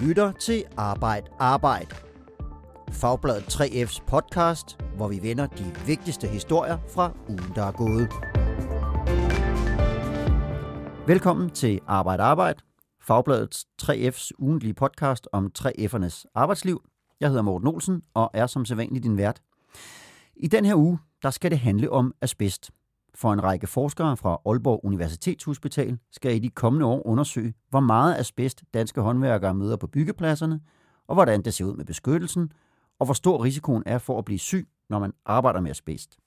lytter til Arbejd Arbejd. Fagbladet 3F's podcast, hvor vi vender de vigtigste historier fra ugen, der er gået. Velkommen til Arbejd Arbejd, Fagbladets 3F's ugentlige podcast om 3F'ernes arbejdsliv. Jeg hedder Morten Olsen og er som sædvanligt din vært. I den her uge, der skal det handle om asbest. For en række forskere fra Aalborg Universitetshospital skal i de kommende år undersøge, hvor meget asbest danske håndværkere møder på byggepladserne, og hvordan det ser ud med beskyttelsen, og hvor stor risikoen er for at blive syg, når man arbejder med asbest.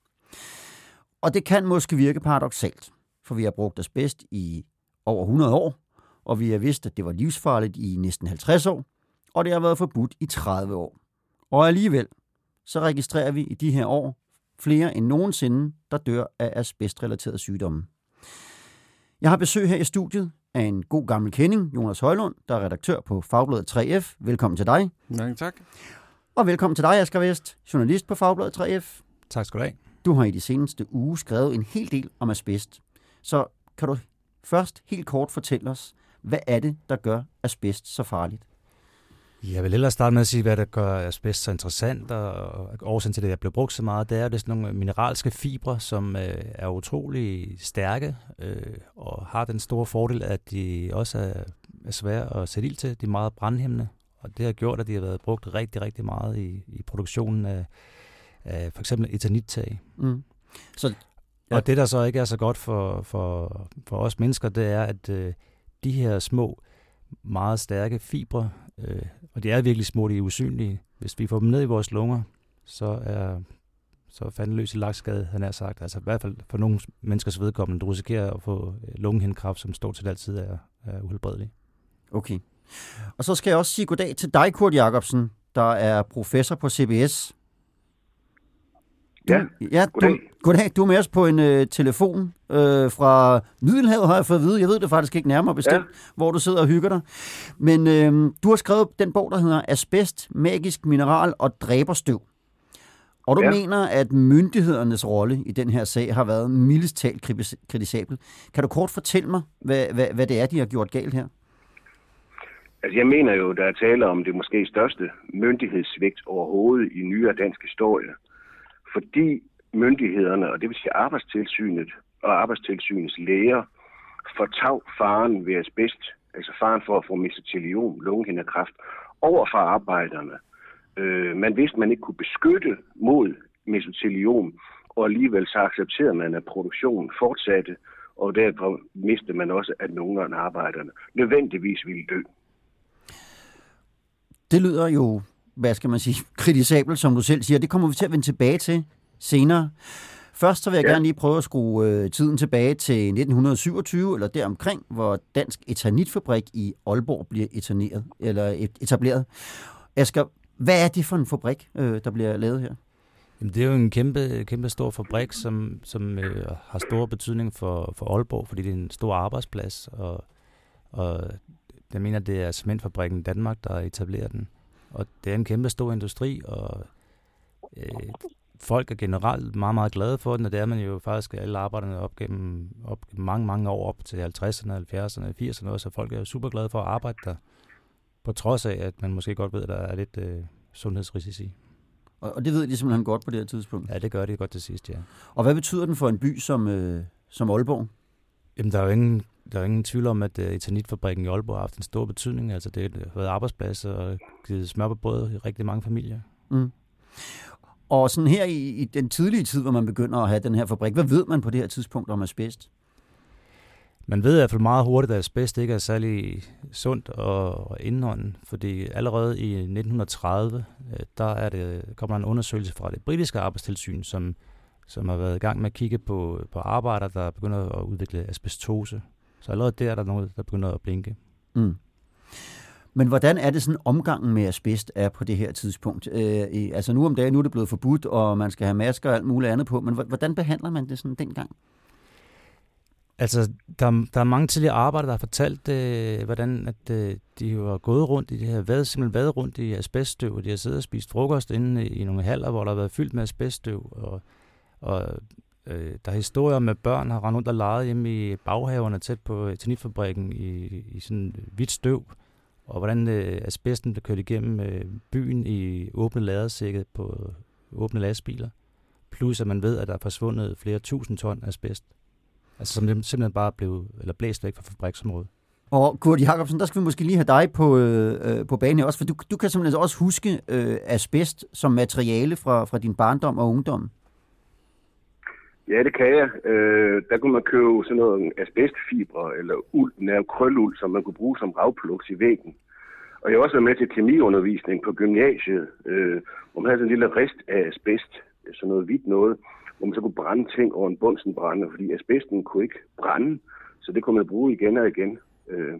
Og det kan måske virke paradoxalt, for vi har brugt asbest i over 100 år, og vi har vidst, at det var livsfarligt i næsten 50 år, og det har været forbudt i 30 år. Og alligevel, så registrerer vi i de her år flere end nogensinde, der dør af asbestrelaterede sygdomme. Jeg har besøg her i studiet af en god gammel kending, Jonas Højlund, der er redaktør på Fagbladet 3F. Velkommen til dig. Mange tak. Og velkommen til dig, Asger Vest, journalist på Fagbladet 3F. Tak skal du have. Du har i de seneste uge skrevet en hel del om asbest. Så kan du først helt kort fortælle os, hvad er det, der gør asbest så farligt? Jeg vil ellers starte med at sige, hvad der gør asbest så interessant, og årsagen til det, at jeg blev brugt så meget, det er, at det er sådan nogle mineralske fibre, som øh, er utrolig stærke, øh, og har den store fordel, at de også er, er svære at sætte ild til. De er meget brandhæmmende, og det har gjort, at de har været brugt rigtig, rigtig meget i, i produktionen af, af for eksempel etanittag. Mm. Så, ja. Og det, der så ikke er så godt for, for, for os mennesker, det er, at øh, de her små, meget stærke fibre, øh, og de er virkelig små, de er usynlige. Hvis vi får dem ned i vores lunger, så er så fandeløs i han har sagt. Altså i hvert fald for nogle menneskers vedkommende, du risikerer at få øh, lungehindkræft, som står til altid er, er uhelbredelig. Okay. Og så skal jeg også sige goddag til dig, Kurt Jacobsen, der er professor på CBS. Du, ja, ja goddag. Du, goddag. Du er med os på en øh, telefon øh, fra Middelhavet, har jeg fået at vide. Jeg ved det faktisk ikke nærmere bestemt, ja. hvor du sidder og hygger dig. Men øh, du har skrevet den bog, der hedder Asbest, magisk mineral og dræberstøv. Og du ja. mener, at myndighedernes rolle i den her sag har været mildest talt kritisabel. Kan du kort fortælle mig, hvad, hvad, hvad det er, de har gjort galt her? Altså, jeg mener jo, der er tale om det måske største myndighedssvigt overhovedet i nyere dansk historie fordi myndighederne, og det vil sige arbejdstilsynet og arbejdstilsynets læger, fortav faren ved asbest, altså faren for at få mesoteliom, lungehindekræft, over for arbejderne. Øh, man vidste, man ikke kunne beskytte mod mesoteliom, og alligevel så accepterede man, at produktionen fortsatte, og derfor mistede man også, at nogle af arbejderne nødvendigvis ville dø. Det lyder jo hvad skal man sige, kritisabel, som du selv siger. Det kommer vi til at vende tilbage til senere. Først så vil jeg ja. gerne lige prøve at skrue øh, tiden tilbage til 1927, eller deromkring, hvor Dansk Etanitfabrik i Aalborg bliver etableret. Eller etableret. Asger, hvad er det for en fabrik, øh, der bliver lavet her? Jamen, det er jo en kæmpe, kæmpe stor fabrik, som, som øh, har stor betydning for, for Aalborg, fordi det er en stor arbejdsplads, og, og jeg mener, det er cementfabrikken Danmark, der etablerer den. Og det er en kæmpe stor industri, og øh, folk er generelt meget, meget glade for den, og det er man jo faktisk alle arbejderne op gennem, op mange, mange år, op til 50'erne, 70'erne, 80'erne også, så folk er jo super glade for at arbejde der, på trods af, at man måske godt ved, at der er lidt øh, sundhedsrisici. Og det ved de simpelthen godt på det her tidspunkt? Ja, det gør de godt til sidst, ja. Og hvad betyder den for en by som, øh, som Aalborg? Jamen, der er jo ingen, der er ingen tvivl om, at uh, Eternitfabrikken i Aalborg har haft en stor betydning. Altså, det har været arbejdspladser og givet smør på brød i rigtig mange familier. Mm. Og sådan her i, i den tidlige tid, hvor man begynder at have den her fabrik, hvad ved man på det her tidspunkt om asbest? Man ved i hvert fald meget hurtigt, at asbest ikke er særlig sundt og, og indånden, fordi allerede i 1930, øh, der er det, kommer der en undersøgelse fra det britiske arbejdstilsyn, som som har været i gang med at kigge på, på arbejder, der begynder at udvikle asbestose. Så allerede der er der noget, der begynder at blinke. Mm. Men hvordan er det sådan, omgangen med asbest er på det her tidspunkt? Øh, altså nu om dagen, nu er det blevet forbudt, og man skal have masker og alt muligt andet på, men hvordan behandler man det sådan dengang? Altså, der, der er mange tidligere arbejdere, der har fortalt, øh, hvordan at, øh, de har gået rundt i det her, været, simpelthen været rundt i asbeststøv, og de har siddet og spist frokost inde i, i nogle haller, hvor der har været fyldt med asbeststøv, og og øh, der er historier med børn, der har rendt rundt og leget hjemme i baghaverne tæt på øh, tennisfabrikken i, i sådan øh, hvidt støv. og hvordan øh, asbesten blev kørt igennem øh, byen i åbne ladersække på øh, åbne lastbiler. Plus at man ved, at der er forsvundet flere tusind ton asbest. Altså som simpelthen bare blev eller blæst væk fra fabriksområdet. Og Kurt Jacobsen, der skal vi måske lige have dig på, øh, på banen også, for du, du kan simpelthen også huske øh, asbest som materiale fra, fra din barndom og ungdom. Ja, det kan jeg. Øh, der kunne man købe sådan noget asbestfibre eller uld, nær krøluld, som man kunne bruge som ravpluks i væggen. Og jeg har også været med til kemiundervisning på gymnasiet, øh, hvor man havde sådan en lille rest af asbest, sådan noget hvidt noget, hvor man så kunne brænde ting over en bunsenbrænder, fordi asbesten kunne ikke brænde, så det kunne man bruge igen og igen. Øh,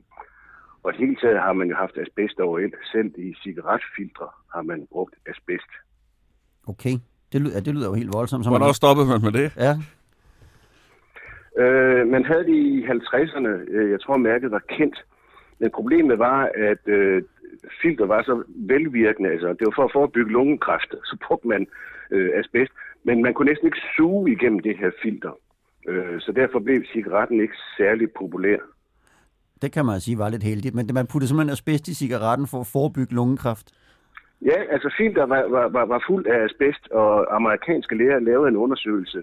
og hele taget har man jo haft asbest overalt. Selv i cigaretfiltre har man brugt asbest. Okay, det lyder, det lyder jo helt voldsomt. Hvornår man... stoppede man med det? Ja. Øh, man havde det i 50'erne. Øh, jeg tror, mærket var kendt. Men problemet var, at øh, filter var så velvirkende. Altså, det var for at forebygge lungekræft. Så brugte man øh, asbest. Men man kunne næsten ikke suge igennem det her filter. Øh, så derfor blev cigaretten ikke særlig populær. Det kan man sige var lidt heldigt, men man puttede simpelthen asbest i cigaretten for at forebygge lungekræft. Ja, altså filter var, var, var, var fuld af asbest, og amerikanske læger lavede en undersøgelse,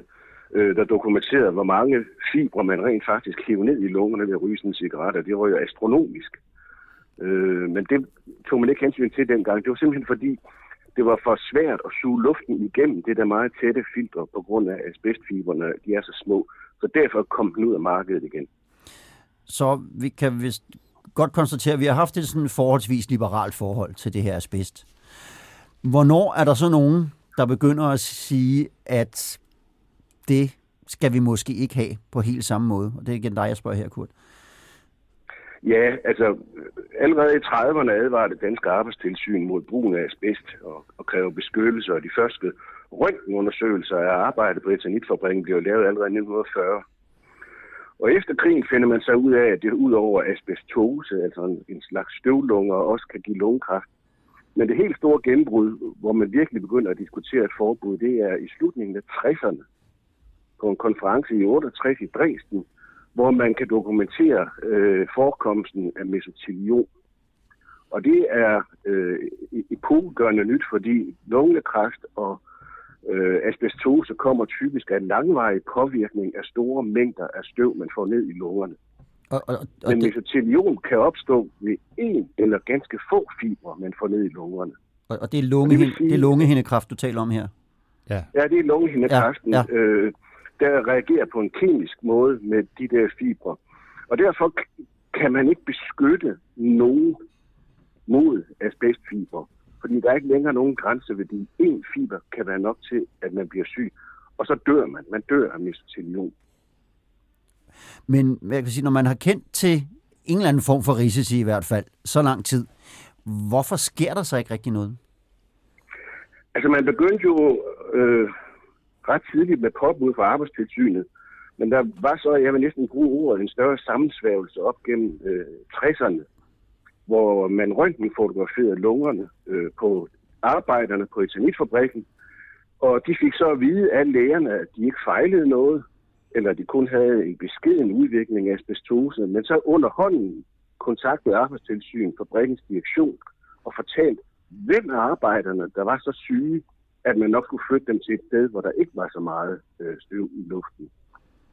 øh, der dokumenterede, hvor mange fibre man rent faktisk hævde ned i lungerne ved at ryge sådan en cigaret, og det var jo astronomisk. Øh, men det tog man ikke hensyn til dengang. Det var simpelthen fordi, det var for svært at suge luften igennem det der meget tætte filtre på grund af asbestfiberne. De er så små. Så derfor kom den ud af markedet igen. Så vi kan vist godt konstatere, at vi har haft et sådan forholdsvis liberalt forhold til det her asbest. Hvornår er der så nogen, der begynder at sige, at det skal vi måske ikke have på helt samme måde? Og det er igen dig, jeg spørger her, Kurt. Ja, altså allerede i 30'erne advarede det danske arbejdstilsyn mod brugen af asbest og, og kræve beskyttelse, og de første røntgenundersøgelser af arbejdet på etanitfabrikken blev lavet allerede i 1940. Og efter krigen finder man så ud af, at det ud over asbestose, altså en, en slags støvlunger, også kan give lungekræft. Men det helt store gennembrud, hvor man virkelig begynder at diskutere et forbud, det er i slutningen af 60'erne på en konference i 68 i Dresden, hvor man kan dokumentere øh, forekomsten af mesoteliom. Og det er øh, epokegørende nyt, fordi lungekræft og øh, asbestose kommer typisk af en langvarig påvirkning af store mængder af støv, man får ned i lungerne. Og, og, og Men det... mesoteliom kan opstå ved en eller ganske få fibre, man får ned i lungerne. Og, og det, er lunge, det, sige, det er lungehindekræft, du taler om her? Ja, ja det er lungehindekræften. Ja, ja. Øh, der reagerer på en kemisk måde med de der fibre. Og derfor kan man ikke beskytte nogen mod asbestfiber, fordi der er ikke længere nogen grænseværdi. En fiber kan være nok til, at man bliver syg, og så dør man. Man dør af mesoteliom. Men jeg kan sige, når man har kendt til en eller anden form for risici i hvert fald, så lang tid, hvorfor sker der så ikke rigtig noget? Altså man begyndte jo øh, ret tidligt med påbud fra arbejdstilsynet. Men der var så, jeg vil næsten bruge ordet, en større sammensværgelse op gennem øh, 60'erne, hvor man røntgenfotograferede lungerne øh, på arbejderne på etanitfabrikken. Og de fik så at vide af lægerne, at de ikke fejlede noget, eller de kun havde en beskeden udvikling af asbestose. Men så under hånden kontaktede arbejdstilsyn fabrikkens direktion og fortalte, hvem af arbejderne, der var så syge, at man nok skulle flytte dem til et sted, hvor der ikke var så meget øh, støv i luften.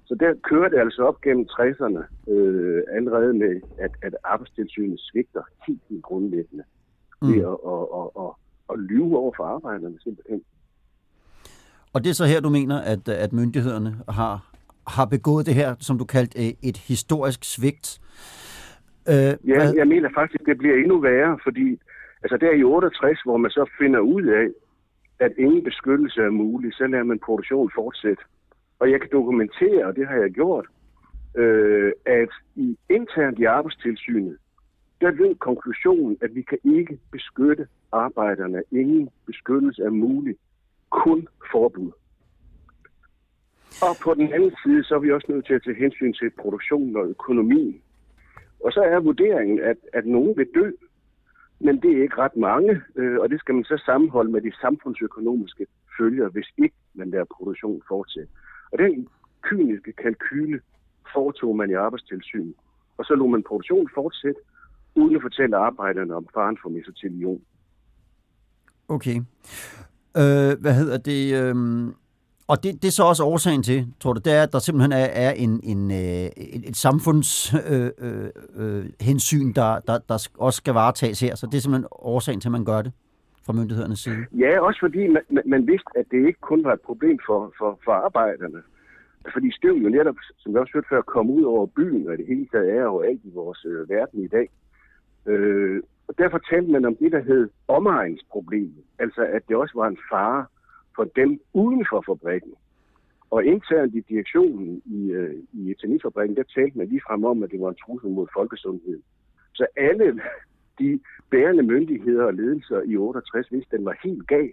Så der kørte det altså op gennem 60'erne øh, allerede med, at, at arbejdstilsynet svigter helt, helt grundlæggende mm. ved at, at, at, at, at lyve over for arbejderne simpelthen. Og det er så her, du mener, at, at myndighederne har, har begået det her, som du kaldte øh, et historisk svigt? Øh, ja, hvad? jeg mener faktisk, det bliver endnu værre, fordi altså der i 68, hvor man så finder ud af, at ingen beskyttelse er mulig, så lader man produktionen fortsætte. Og jeg kan dokumentere, og det har jeg gjort, øh, at i internt i arbejdstilsynet, der ved konklusionen, at vi kan ikke beskytte arbejderne. Ingen beskyttelse er mulig. Kun forbud. Og på den anden side, så er vi også nødt til at tage hensyn til produktionen og økonomien. Og så er vurderingen, at, at nogen vil dø, men det er ikke ret mange, øh, og det skal man så sammenholde med de samfundsøkonomiske følger, hvis ikke man lader produktionen fortsætte. Og den kyniske kalkyle foretog man i arbejdstilsynet. Og så lå man produktionen fortsætte, uden at fortælle arbejderne om faren for mesotelion. Okay. Øh, hvad hedder det? Øh, og det, det er så også årsagen til, tror du, det er, at der simpelthen er, er en, en, øh, et, et samfundshensyn, øh, øh, øh, hensyn, der, der, der også skal varetages her. Så det er simpelthen årsagen til, at man gør det fra myndighedernes side. Ja, også fordi man, man vidste, at det ikke kun var et problem for, for, for arbejderne. Fordi støv jo netop, som jeg også hørte før, kom ud over byen, og det hele taget er jo alt i vores øh, verden i dag. Øh, og derfor talte man om det, der hed omegnsproblemet. Altså, at det også var en fare for dem uden for fabrikken. Og internt i direktionen i, øh, i etanitfabrikken, der talte man ligefrem om, at det var en trussel mod folkesundheden. Så alle de bærende myndigheder og ledelser i 68 vidste, den var helt gal.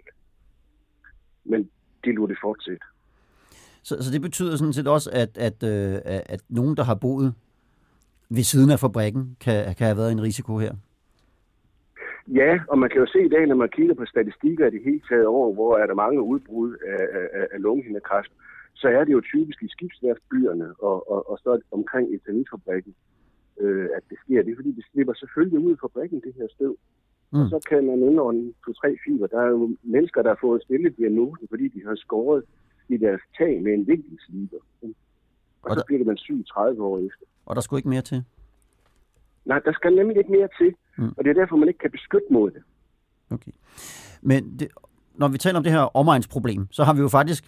Men det lå det fortsætte. Så, så det betyder sådan set også, at, at, øh, at nogen, der har boet ved siden af fabrikken, kan, kan have været en risiko her? Ja, og man kan jo se i dag, når man kigger på statistikker i det hele taget over, hvor er der mange udbrud af, af, af lungehindekræft, så er det jo typisk i skibsværfsbyerne og, og, og så omkring etanitfabrikken, øh, at det sker. Det er fordi, det slipper selvfølgelig ud i fabrikken, det her støv. Mm. Og så kan man indånde to-tre fiber. Der er jo mennesker, der har fået stillet diagnosen, fordi de har skåret i deres tag med en vinkelsliber. Og, og så der... bliver man syg 30 år efter. Og der skulle ikke mere til? Nej, der skal nemlig ikke mere til. Mm. Og det er derfor, man ikke kan beskytte mod det. Okay. Men det, når vi taler om det her omegnsproblem, så har vi jo faktisk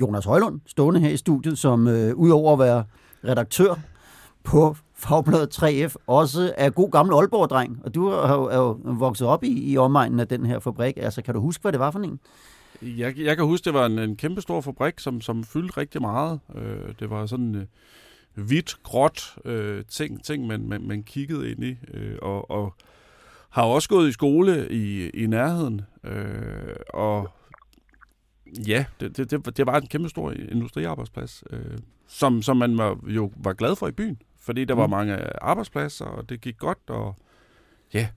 Jonas Højlund stående her i studiet, som øh, udover at være redaktør på Fagbladet 3F, også er god gammel Aalborg-dreng. Og du er jo, er jo vokset op i, i omegnen af den her fabrik. Altså, kan du huske, hvad det var for en? Jeg, jeg kan huske, det var en, en kæmpe stor fabrik, som, som fyldte rigtig meget. Øh, det var sådan øh, hvidt, gråt øh, ting, ting man, man, man kiggede ind i. Øh, og, og har også gået i skole i, i nærheden. Øh, og ja, det, det, det, det var en kæmpe stor industriarbejdsplads, øh, som, som man var, jo var glad for i byen. Fordi der var mm. mange arbejdspladser, og det gik godt, og ja,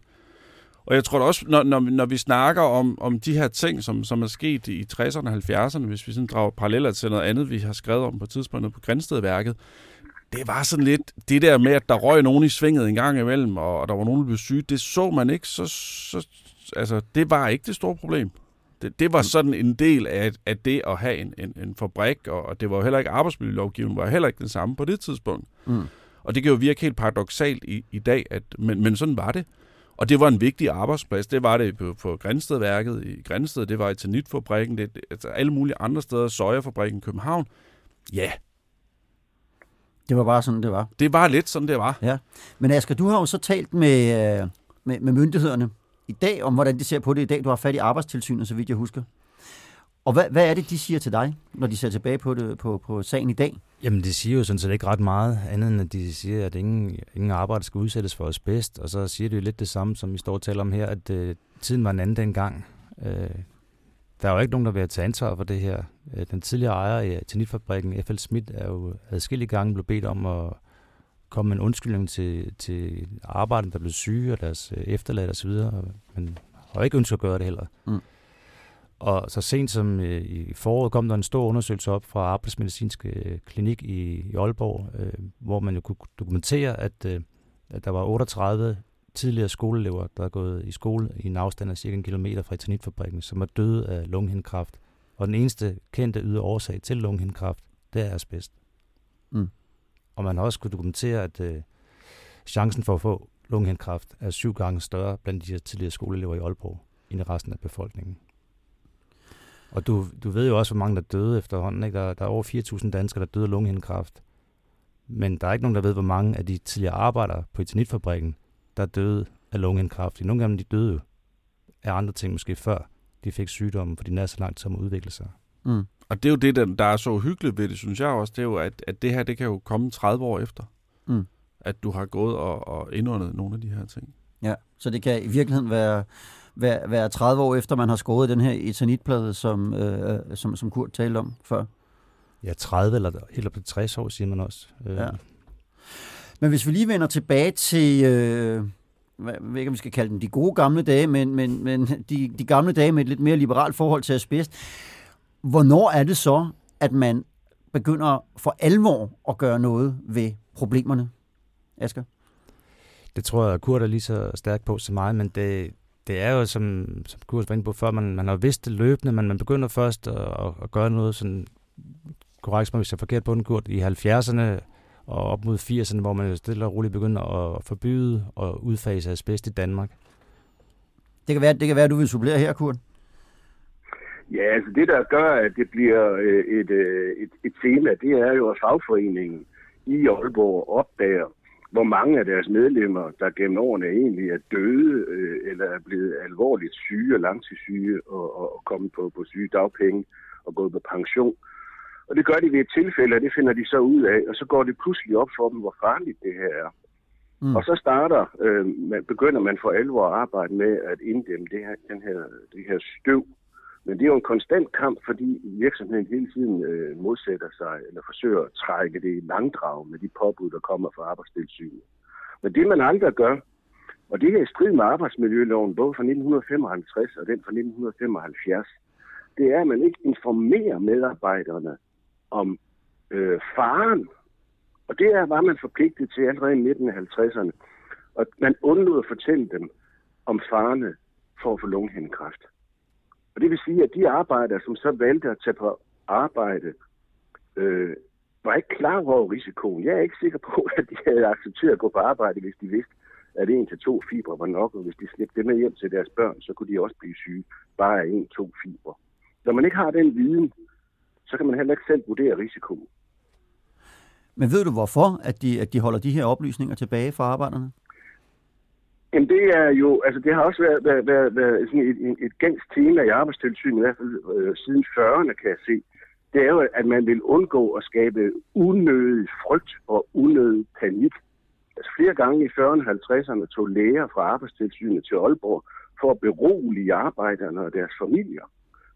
og jeg tror da også, når, når, når vi snakker om, om de her ting, som, som er sket i 60'erne og 70'erne, hvis vi sådan drager paralleller til noget andet, vi har skrevet om på tidspunktet på Grænstedværket, det var sådan lidt, det der med, at der røg nogen i svinget en gang imellem, og der var nogen, der blev syge, det så man ikke, så, så altså, det var ikke det store problem. Det, det var mm. sådan en del af, af det at have en, en, en fabrik, og, og det var jo heller ikke arbejdsmiljølovgivningen, var heller ikke den samme på det tidspunkt. Mm. Og det kan jo virke helt paradoxalt i, i dag, at, men, men sådan var det. Og det var en vigtig arbejdsplads. Det var det på, på Grænstedværket i Grænsted, det var i Tanitfabrikken, det, altså alle mulige andre steder, Søjerfabrikken i København. Ja. Det var bare sådan, det var. Det var lidt sådan, det var. Ja. Men Asger, du har jo så talt med, øh, med, med myndighederne i dag, om hvordan de ser på det i dag. Du har fat i arbejdstilsynet, så vidt jeg husker. Og hvad, hvad er det, de siger til dig, når de ser tilbage på, det, på, på sagen i dag? Jamen, de siger jo sådan set ikke ret meget, andet end at de siger, at ingen, ingen arbejde skal udsættes for os bedst. Og så siger de jo lidt det samme, som vi står og taler om her, at øh, tiden var en anden dengang. Øh, der er jo ikke nogen, der vil tage ansvar for det her. Øh, den tidligere ejer i Tenitfabrikken, F.L. Schmidt, er jo adskillige gange blevet bedt om at komme med en undskyldning til, til arbejderne, der blev syge og deres øh, efterladte osv., men har ikke ønsket at gøre det heller. Mm. Og så sent som øh, i foråret kom der en stor undersøgelse op fra Arbejdsmedicinske øh, Klinik i, i Aalborg, øh, hvor man jo kunne dokumentere, at, øh, at der var 38 tidligere skoleelever, der er gået i skole i en afstand af cirka en kilometer fra etanitfabrikken, som er døde af lungehindkræft. Og den eneste kendte ydre årsag til lungehindkræft, det er asbest. Mm. Og man har også kunne dokumentere, at øh, chancen for at få lungehindkræft er syv gange større blandt de tidligere skoleelever i Aalborg end i resten af befolkningen. Og du, du ved jo også, hvor mange der døde efterhånden. Ikke? Der, der er over 4.000 danskere, der døde af lungehindekræft. Men der er ikke nogen, der ved, hvor mange af de tidligere arbejdere på etanitfabrikken, der døde af lungehindekræft. Nogle af dem de døde jo af andre ting måske før de fik sygdommen, fordi den er så lang tid om at udvikle sig. Mm. Og det er jo det, der er så hyggeligt ved det, synes jeg også, det er jo, at, at det her, det kan jo komme 30 år efter. Mm. At du har gået og, og indåndet nogle af de her ting. Ja, så det kan i virkeligheden være være, være 30 år efter, man har skåret den her etanitplade, som, øh, som, som Kurt talte om før. Ja, 30 eller, eller 60 år, siger man også. Øh. Ja. Men hvis vi lige vender tilbage til, øh, hvad, jeg ved ikke, om vi skal kalde dem de gode gamle dage, men, men, men de, de gamle dage med et lidt mere liberalt forhold til asbest. Hvornår er det så, at man begynder for alvor at gøre noget ved problemerne, Asger? det tror jeg, Kurt er lige så stærk på som mig, men det, det er jo, som, som Kurt var inde på før, man, man har vidst det løbende, men man begynder først at, at, at gøre noget sådan, korrekt hvis jeg er forkert på den, Kurt, i 70'erne og op mod 80'erne, hvor man stille og roligt begynder at forbyde og udfase asbest i Danmark. Det kan være, det kan være at du vil supplere her, Kurt. Ja, altså det, der gør, at det bliver øh, et, øh, et, et tema, det er jo, at fagforeningen i Aalborg opdager, hvor mange af deres medlemmer, der gennem årene egentlig er døde øh, eller er blevet alvorligt syge og langtidssyge og, og, og kommet på, på syge dagpenge og gået på pension. Og det gør de ved et tilfælde, og det finder de så ud af, og så går det pludselig op for dem, hvor farligt det her er. Mm. Og så starter, øh, man, begynder man for alvor at arbejde med at inddæmme det her, den her, det her støv. Men det er jo en konstant kamp, fordi virksomheden hele tiden øh, modsætter sig eller forsøger at trække det i langdrag med de påbud, der kommer fra arbejdstilsynet. Men det man aldrig gør, og det er i strid med arbejdsmiljøloven, både fra 1955 og den fra 1975, det er, at man ikke informerer medarbejderne om øh, faren. Og det er, var man forpligtet til allerede i midten af 50'erne. Og man undlod at fortælle dem om farerne for at få lungehændekræft. Og det vil sige, at de arbejdere, som så valgte at tage på arbejde, øh, var ikke klar over risikoen. Jeg er ikke sikker på, at de havde accepteret at gå på arbejde, hvis de vidste, at en til to fibre var nok, og hvis de slæbte det med hjem til deres børn, så kunne de også blive syge bare af en, to fibre. Når man ikke har den viden, så kan man heller ikke selv vurdere risikoen. Men ved du hvorfor, at de, at de holder de her oplysninger tilbage fra arbejderne? Jamen det er jo, altså det har også været, været, været, været sådan et, et, et gængs tema i arbejdstilsynet, i hvert fald øh, siden 40'erne kan jeg se. Det er jo, at man vil undgå at skabe unødig frygt og unødig panik. Altså flere gange i 40'erne og 50'erne tog læger fra arbejdstilsynet til Aalborg for at berolige arbejderne og deres familier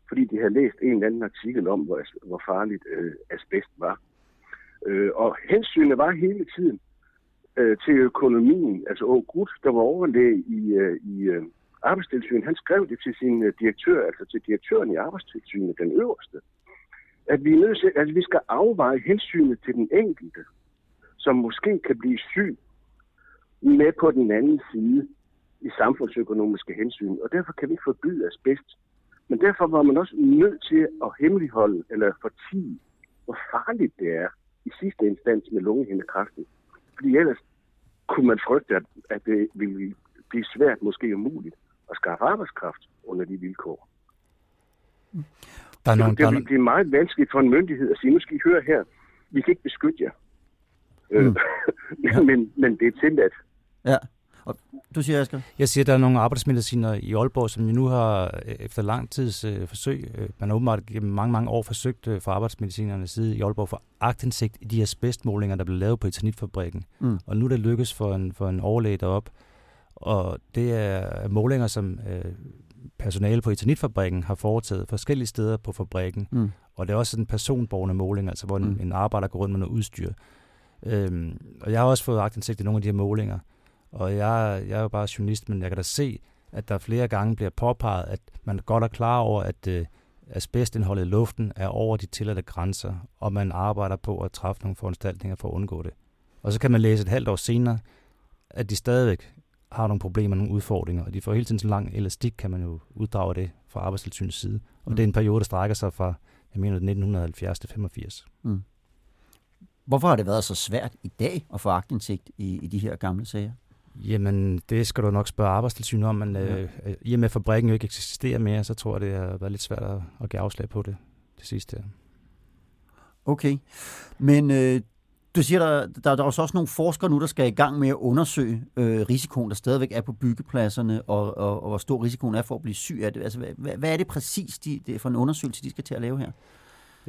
fordi de havde læst en eller anden artikel om, hvor, hvor farligt øh, asbest var. Øh, og hensynet var hele tiden øh, til økonomien. Altså Åge Gut, der var overlæge i, øh, i øh, arbejdstilsynet, han skrev det til sin øh, direktør, altså til direktøren i arbejdstilsynet, den øverste, at vi, er nødt til, at vi skal afveje hensynet til den enkelte, som måske kan blive syg med på den anden side i samfundsøkonomiske hensyn. Og derfor kan vi ikke forbyde asbest men derfor var man også nødt til at hemmeligholde eller fortige, hvor farligt det er i sidste instans med lungehindekræften. Fordi ellers kunne man frygte, at, at det ville blive svært, måske umuligt, at skaffe arbejdskraft under de vilkår. Der er nogle, det, det, det er meget vanskeligt for en myndighed at sige, nu skal I høre her, vi kan ikke beskytte jer. Øh, mm. men, men det er tilladt. Ja. Og du siger, Asger? Jeg siger, at der er nogle arbejdsmediciner i Aalborg, som nu har øh, efter lang tids øh, forsøg, øh, man har åbenbart gennem mange, mange år forsøgt øh, fra arbejdsmedicinernes side i Aalborg for agtindsigt i de asbestmålinger, der blev lavet på etanitfabrikken. Mm. Og nu er det lykkes for en, for en overlæge derop. Og det er målinger, som øh, personale på etanitfabrikken har foretaget forskellige steder på fabrikken. Mm. Og det er også en personborgende måling, altså hvor en, mm. en arbejder går rundt med noget udstyr. Øhm, og jeg har også fået agtindsigt i nogle af de her målinger. Og jeg, jeg er jo bare journalist, men jeg kan da se, at der flere gange bliver påpeget, at man godt er klar over, at øh, asbestindholdet i luften er over de tilladte grænser, og man arbejder på at træffe nogle foranstaltninger for at undgå det. Og så kan man læse et halvt år senere, at de stadigvæk har nogle problemer, nogle udfordringer, og de får hele tiden så lang elastik, kan man jo uddrage det fra arbejdstilsynets side. Og mm. det er en periode, der strækker sig fra, jeg mener, 1970 til 85. Mm. Hvorfor har det været så svært i dag at få agtindsigt i, i de her gamle sager? Jamen, det skal du nok spørge arbejdstilsynet om, men ja. øh, i og med at fabrikken jo ikke eksisterer mere, så tror jeg, det har været lidt svært at, at give afslag på det, det sidste. Okay, men øh, du siger, der, der, der er også nogle forskere nu, der skal i gang med at undersøge øh, risikoen, der stadigvæk er på byggepladserne, og, og, og hvor stor risikoen er for at blive syg af det. Altså, hvad, hvad er det præcis de, det for en undersøgelse, de skal til at lave her?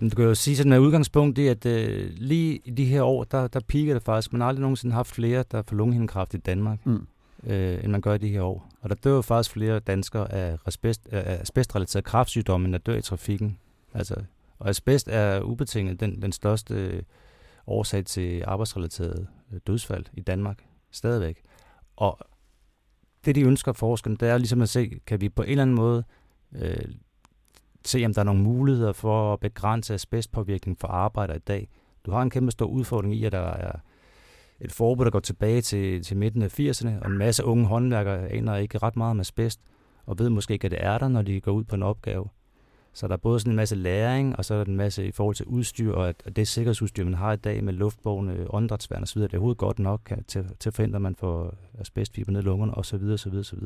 Du kan jo sige sådan med udgangspunkt, det at øh, lige i de her år, der, der piker det faktisk. Man har aldrig nogensinde haft flere, der får lungehindekræft i Danmark, mm. øh, end man gør i de her år. Og der dør jo faktisk flere danskere af, asbest, af asbestrelaterede kræftsygdomme, end der dør i trafikken. Altså, og asbest er ubetinget den, den største øh, årsag til arbejdsrelateret øh, dødsfald i Danmark. Stadigvæk. Og det, de ønsker forskerne, det er ligesom at se, kan vi på en eller anden måde øh, se, om der er nogle muligheder for at begrænse asbestpåvirkning for arbejder i dag. Du har en kæmpe stor udfordring i, at der er et forbud, der går tilbage til, til midten af 80'erne, og en masse unge håndværkere aner ikke ret meget om asbest, og ved måske ikke, at det er der, når de går ud på en opgave. Så der er både sådan en masse læring, og så er der en masse i forhold til udstyr, og at det sikkerhedsudstyr, man har i dag med luftborgende åndedrætsværn osv., det er overhovedet godt nok til, til at forhindre, at man får asbestfiber ned i lungerne osv. osv., osv.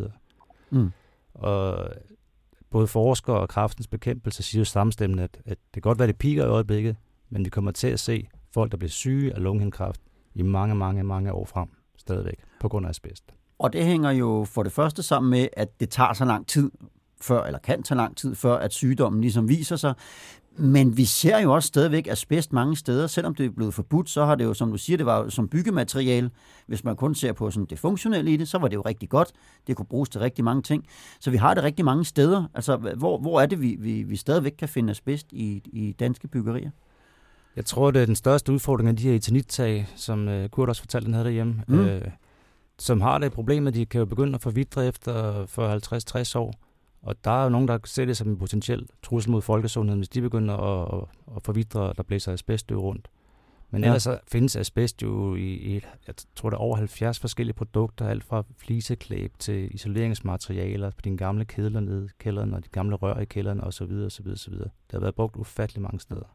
Mm. Og både forskere og kraftens bekæmpelse siger jo samstemmende, at, at det kan godt være, det piker i øjeblikket, men vi kommer til at se folk, der bliver syge af lungehindkræft i mange, mange, mange år frem stadigvæk på grund af asbest. Og det hænger jo for det første sammen med, at det tager så lang tid før, eller kan tage lang tid før, at sygdommen ligesom viser sig. Men vi ser jo også stadigvæk asbest mange steder. Selvom det er blevet forbudt, så har det jo, som du siger, det var jo som byggemateriale. Hvis man kun ser på sådan det funktionelle i det, så var det jo rigtig godt. Det kunne bruges til rigtig mange ting. Så vi har det rigtig mange steder. Altså, hvor, hvor er det, vi, vi, vi stadigvæk kan finde asbest i, i danske byggerier? Jeg tror, det er den største udfordring af de her etanittag, som uh, Kurt også fortalte, den havde derhjemme, mm. uh, som har det problem, at de kan jo begynde at forvidre efter for 50-60 år. Og der er jo nogen, der ser det som en potentiel trussel mod folkesundheden, hvis de begynder at, at, at forvidre, der blæser asbeststøv rundt. Men ja. ellers så findes asbest jo i, i, jeg tror, der er over 70 forskellige produkter, alt fra fliseklæb til isoleringsmaterialer på dine gamle kedler nede i kælderen, og de gamle rør i kælderen osv. osv., osv. Det har været brugt ufattelig mange steder.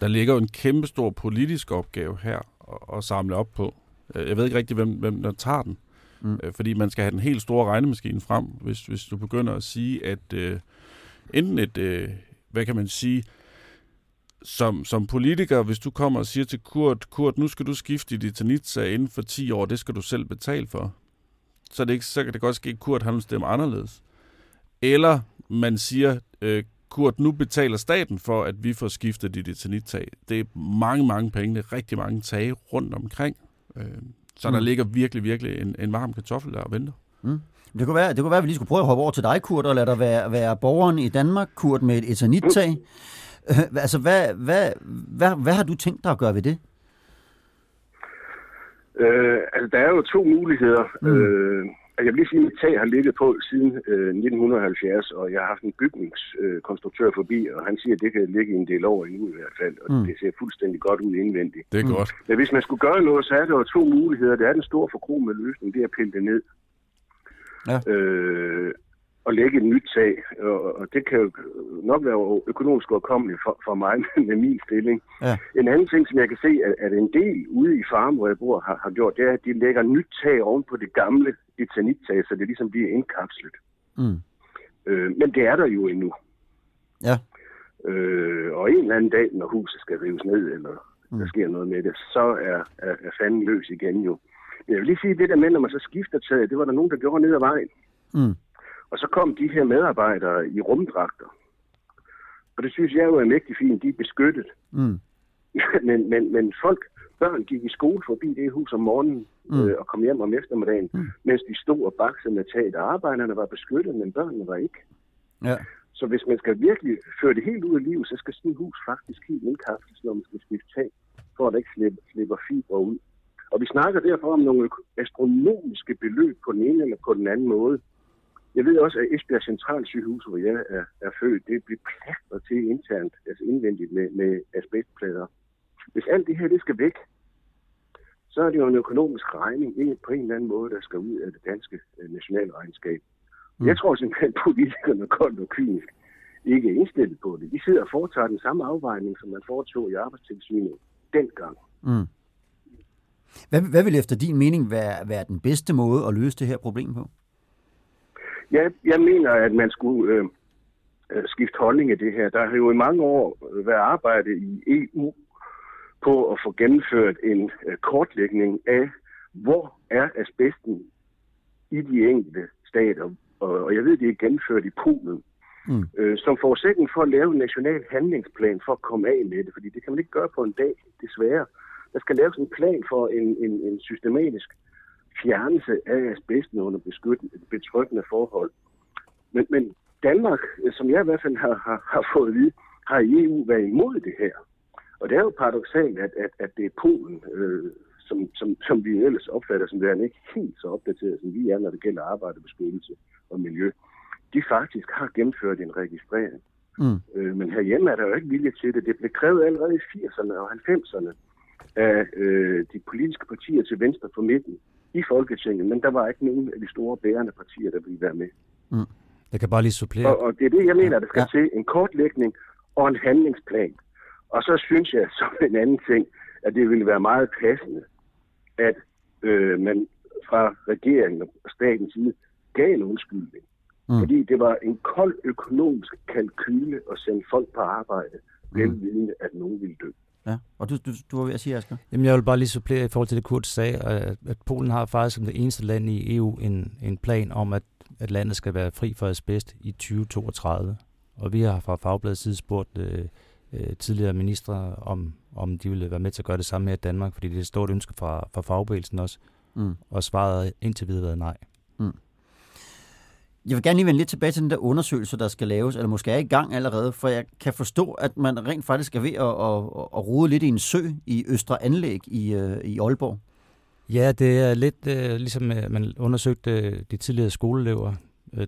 Der ligger jo en kæmpestor politisk opgave her at, at samle op på. Jeg ved ikke rigtig, hvem, hvem der tager den. Mm. Øh, fordi man skal have den helt store regnemaskine frem, hvis, hvis du begynder at sige, at øh, enten et, øh, hvad kan man sige, som, som politiker, hvis du kommer og siger til Kurt, Kurt, nu skal du skifte dit Tanitsa inden for 10 år, det skal du selv betale for. Så, er det ikke, så kan det godt ske, at Kurt han stemmer anderledes. Eller man siger, øh, Kurt, nu betaler staten for, at vi får skiftet dit etanittag. Det er mange, mange penge, det er rigtig mange tage rundt omkring. Øh, så mm. der ligger virkelig, virkelig en, en varm kartoffel der og venter. Mm. Det kunne, være, det kunne være, at vi lige skulle prøve at hoppe over til dig, Kurt, og lade dig være, være borgeren i Danmark, Kurt, med et etanittag. Mm. altså, hvad, hvad, hvad, hvad har du tænkt dig at gøre ved det? Øh, altså, der er jo to muligheder. Mm. Øh, Altså, jeg vil lige sige, at mit tag har ligget på siden øh, 1970, og jeg har haft en bygningskonstruktør øh, forbi, og han siger, at det kan ligge i en del år endnu i hvert fald, og mm. det ser fuldstændig godt ud indvendigt. Det er mm. godt. Men hvis man skulle gøre noget, så er der jo to muligheder. Det er den store forkrog med løsning, det er at pille det ned. Ja. Øh, at lægge et nyt tag, og, det kan jo nok være økonomisk overkommeligt for, for mig med min stilling. Ja. En anden ting, som jeg kan se, at, at en del ude i farmen, hvor jeg bor, har, har gjort, det er, at de lægger nyt tag oven på det gamle etanittag, så det ligesom bliver indkapslet. Mm. Øh, men det er der jo endnu. Ja. Øh, og en eller anden dag, når huset skal rives ned, eller mm. der sker noget med det, så er, er, er fanden løs igen jo. Jeg vil lige sige, det der med, når man så skifter taget, det var der nogen, der gjorde ned ad vejen. Mm. Og så kom de her medarbejdere i rumdragter. Og det synes jeg jo er mægtig fint. De er beskyttet. Mm. men, men, men folk, børn gik i skole forbi det hus om morgenen mm. øh, og kom hjem om eftermiddagen, mm. mens de stod og baksede med taget. Arbejderne var beskyttet, men børnene var ikke. Ja. Så hvis man skal virkelig føre det helt ud af livet, så skal sådan et hus faktisk helt indkastes, når man skal skifte tag, for at der ikke slipper, slipper fibre ud. Og vi snakker derfor om nogle astronomiske beløb på den ene eller på den anden måde. Jeg ved også, at Esbjerg Centralsygehus, hvor jeg er, er født, det bliver plastret til internt, altså indvendigt med, med asbestplader. Hvis alt det her det skal væk, så er det jo en økonomisk regning på en eller anden måde, der skal ud af det danske øh, nationalregnskab. Mm. Jeg tror simpelthen, at politikerne koldt og kynisk ikke er indstillet på det. De sidder og foretager den samme afvejning, som man foretog i arbejdstilsynet dengang. Mm. Hvad, hvad vil efter din mening være, være den bedste måde at løse det her problem på? Ja, jeg mener, at man skulle øh, øh, skifte holdning i det her. Der har jo i mange år været arbejde i EU på at få gennemført en øh, kortlægning af, hvor er asbesten i de enkelte stater. Og, og jeg ved, det er gennemført i Polen. Mm. Øh, som forudsætning for at lave en national handlingsplan for at komme af med det, fordi det kan man ikke gøre på en dag, desværre. Der skal laves en plan for en, en, en systematisk fjernelse af asbesten under betryggende forhold. Men, men Danmark, som jeg i hvert fald har, har, har fået at vide, har i EU været imod det her. Og det er jo paradoxalt, at, at, at det er Polen, øh, som, som, som vi ellers opfatter som værende ikke helt så opdateret, som vi er, når det gælder arbejderbeskyttelse og miljø. De faktisk har gennemført en registrering. Mm. Øh, men herhjemme er der jo ikke vilje til det. Det blev krævet allerede i 80'erne og 90'erne af øh, de politiske partier til venstre for midten i Folketinget, men der var ikke nogen af de store bærende partier, der ville være med. Mm. Jeg kan bare lige supplere. Og, og det er det, jeg mener, der skal ja. til. En kortlægning og en handlingsplan. Og så synes jeg, som en anden ting, at det ville være meget passende, at øh, man fra regeringen og statens side gav en undskyldning. Mm. Fordi det var en kold økonomisk kalkyle at sende folk på arbejde, mm. velvidende, at nogen ville dø. Ja, og du, du, du var ved at sige, Asger? Jamen, jeg vil bare lige supplere i forhold til det, Kurt sagde, at, at Polen har faktisk som det eneste land i EU en, en plan om, at, at landet skal være fri for asbest i 2032. Og vi har fra Fagbladets side spurgt øh, øh, tidligere ministre, om, om de ville være med til at gøre det samme her i Danmark, fordi det er et stort ønske fra, fra fagbevægelsen også. Mm. Og svaret indtil videre været nej. Jeg vil gerne lige vende lidt tilbage til den der undersøgelse, der skal laves, eller måske er i gang allerede, for jeg kan forstå, at man rent faktisk er ved at, at, at rode lidt i en sø i Østre Anlæg i, uh, i Aalborg. Ja, det er lidt uh, ligesom uh, man undersøgte de tidligere skoleelever,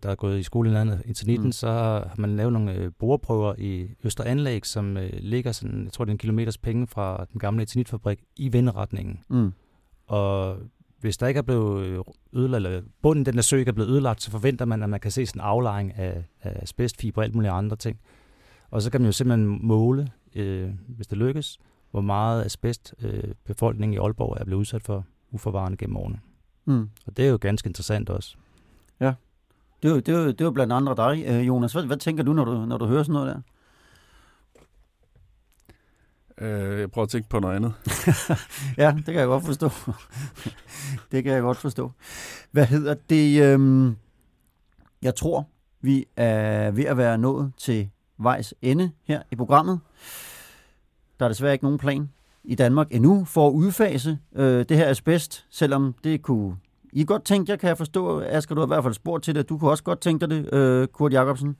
der er gået i skole i landet i 19, mm. så har man lavet nogle uh, boreprøver i Østre Anlæg, som ligger sådan, jeg tror det er en kilometers penge fra den gamle etanitfabrik i vindretningen. Mm. Og hvis der ikke er blevet øh, ødelagt, eller bunden den der sø ikke er blevet ødelagt, så forventer man, at man kan se sådan en aflejring af, af asbestfiber og alt muligt andre ting. Og så kan man jo simpelthen måle, øh, hvis det lykkes, hvor meget asbest øh, befolkningen i Aalborg er blevet udsat for uforvarende gennem årene. Mm. Og det er jo ganske interessant også. Ja, det er jo, det er jo, det er jo blandt andre dig, øh, Jonas. Hvad, hvad tænker du, når du, når du hører sådan noget der? Øh, jeg prøver at tænke på noget andet. ja, det kan jeg godt forstå. det kan jeg godt forstå. Hvad hedder det? Øhm, jeg tror, vi er ved at være nået til vejs ende her i programmet. Der er desværre ikke nogen plan i Danmark endnu for at udfase øh, det her asbest, selvom det kunne I godt tænke jer, kan jeg forstå. Asger, du har i hvert fald spurgt til det. Du kunne også godt tænke dig det, øh, Kurt Jacobsen.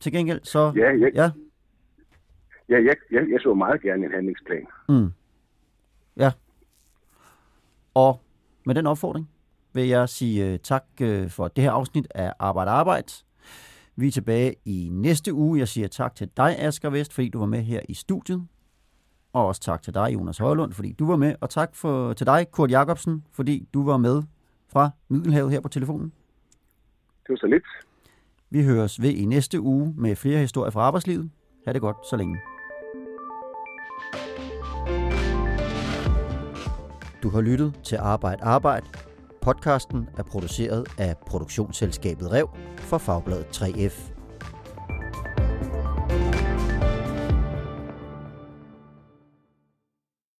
Til gengæld så... Ja, jeg, ja. Ja, jeg, jeg, jeg så meget gerne en handlingsplan. Mm. Ja. Og med den opfordring vil jeg sige uh, tak uh, for det her afsnit af Arbejde Arbejde. Vi er tilbage i næste uge. Jeg siger tak til dig, Asger Vest, fordi du var med her i studiet. Og også tak til dig, Jonas Højlund, fordi du var med. Og tak for, til dig, Kurt Jacobsen, fordi du var med fra Middelhavet her på telefonen. Det var så lidt. Vi høres ved i næste uge med flere historier fra arbejdslivet. Ha' det godt så længe. Du har lyttet til Arbejde Arbejde. Podcasten er produceret af produktionsselskabet Rev for Fagbladet 3F.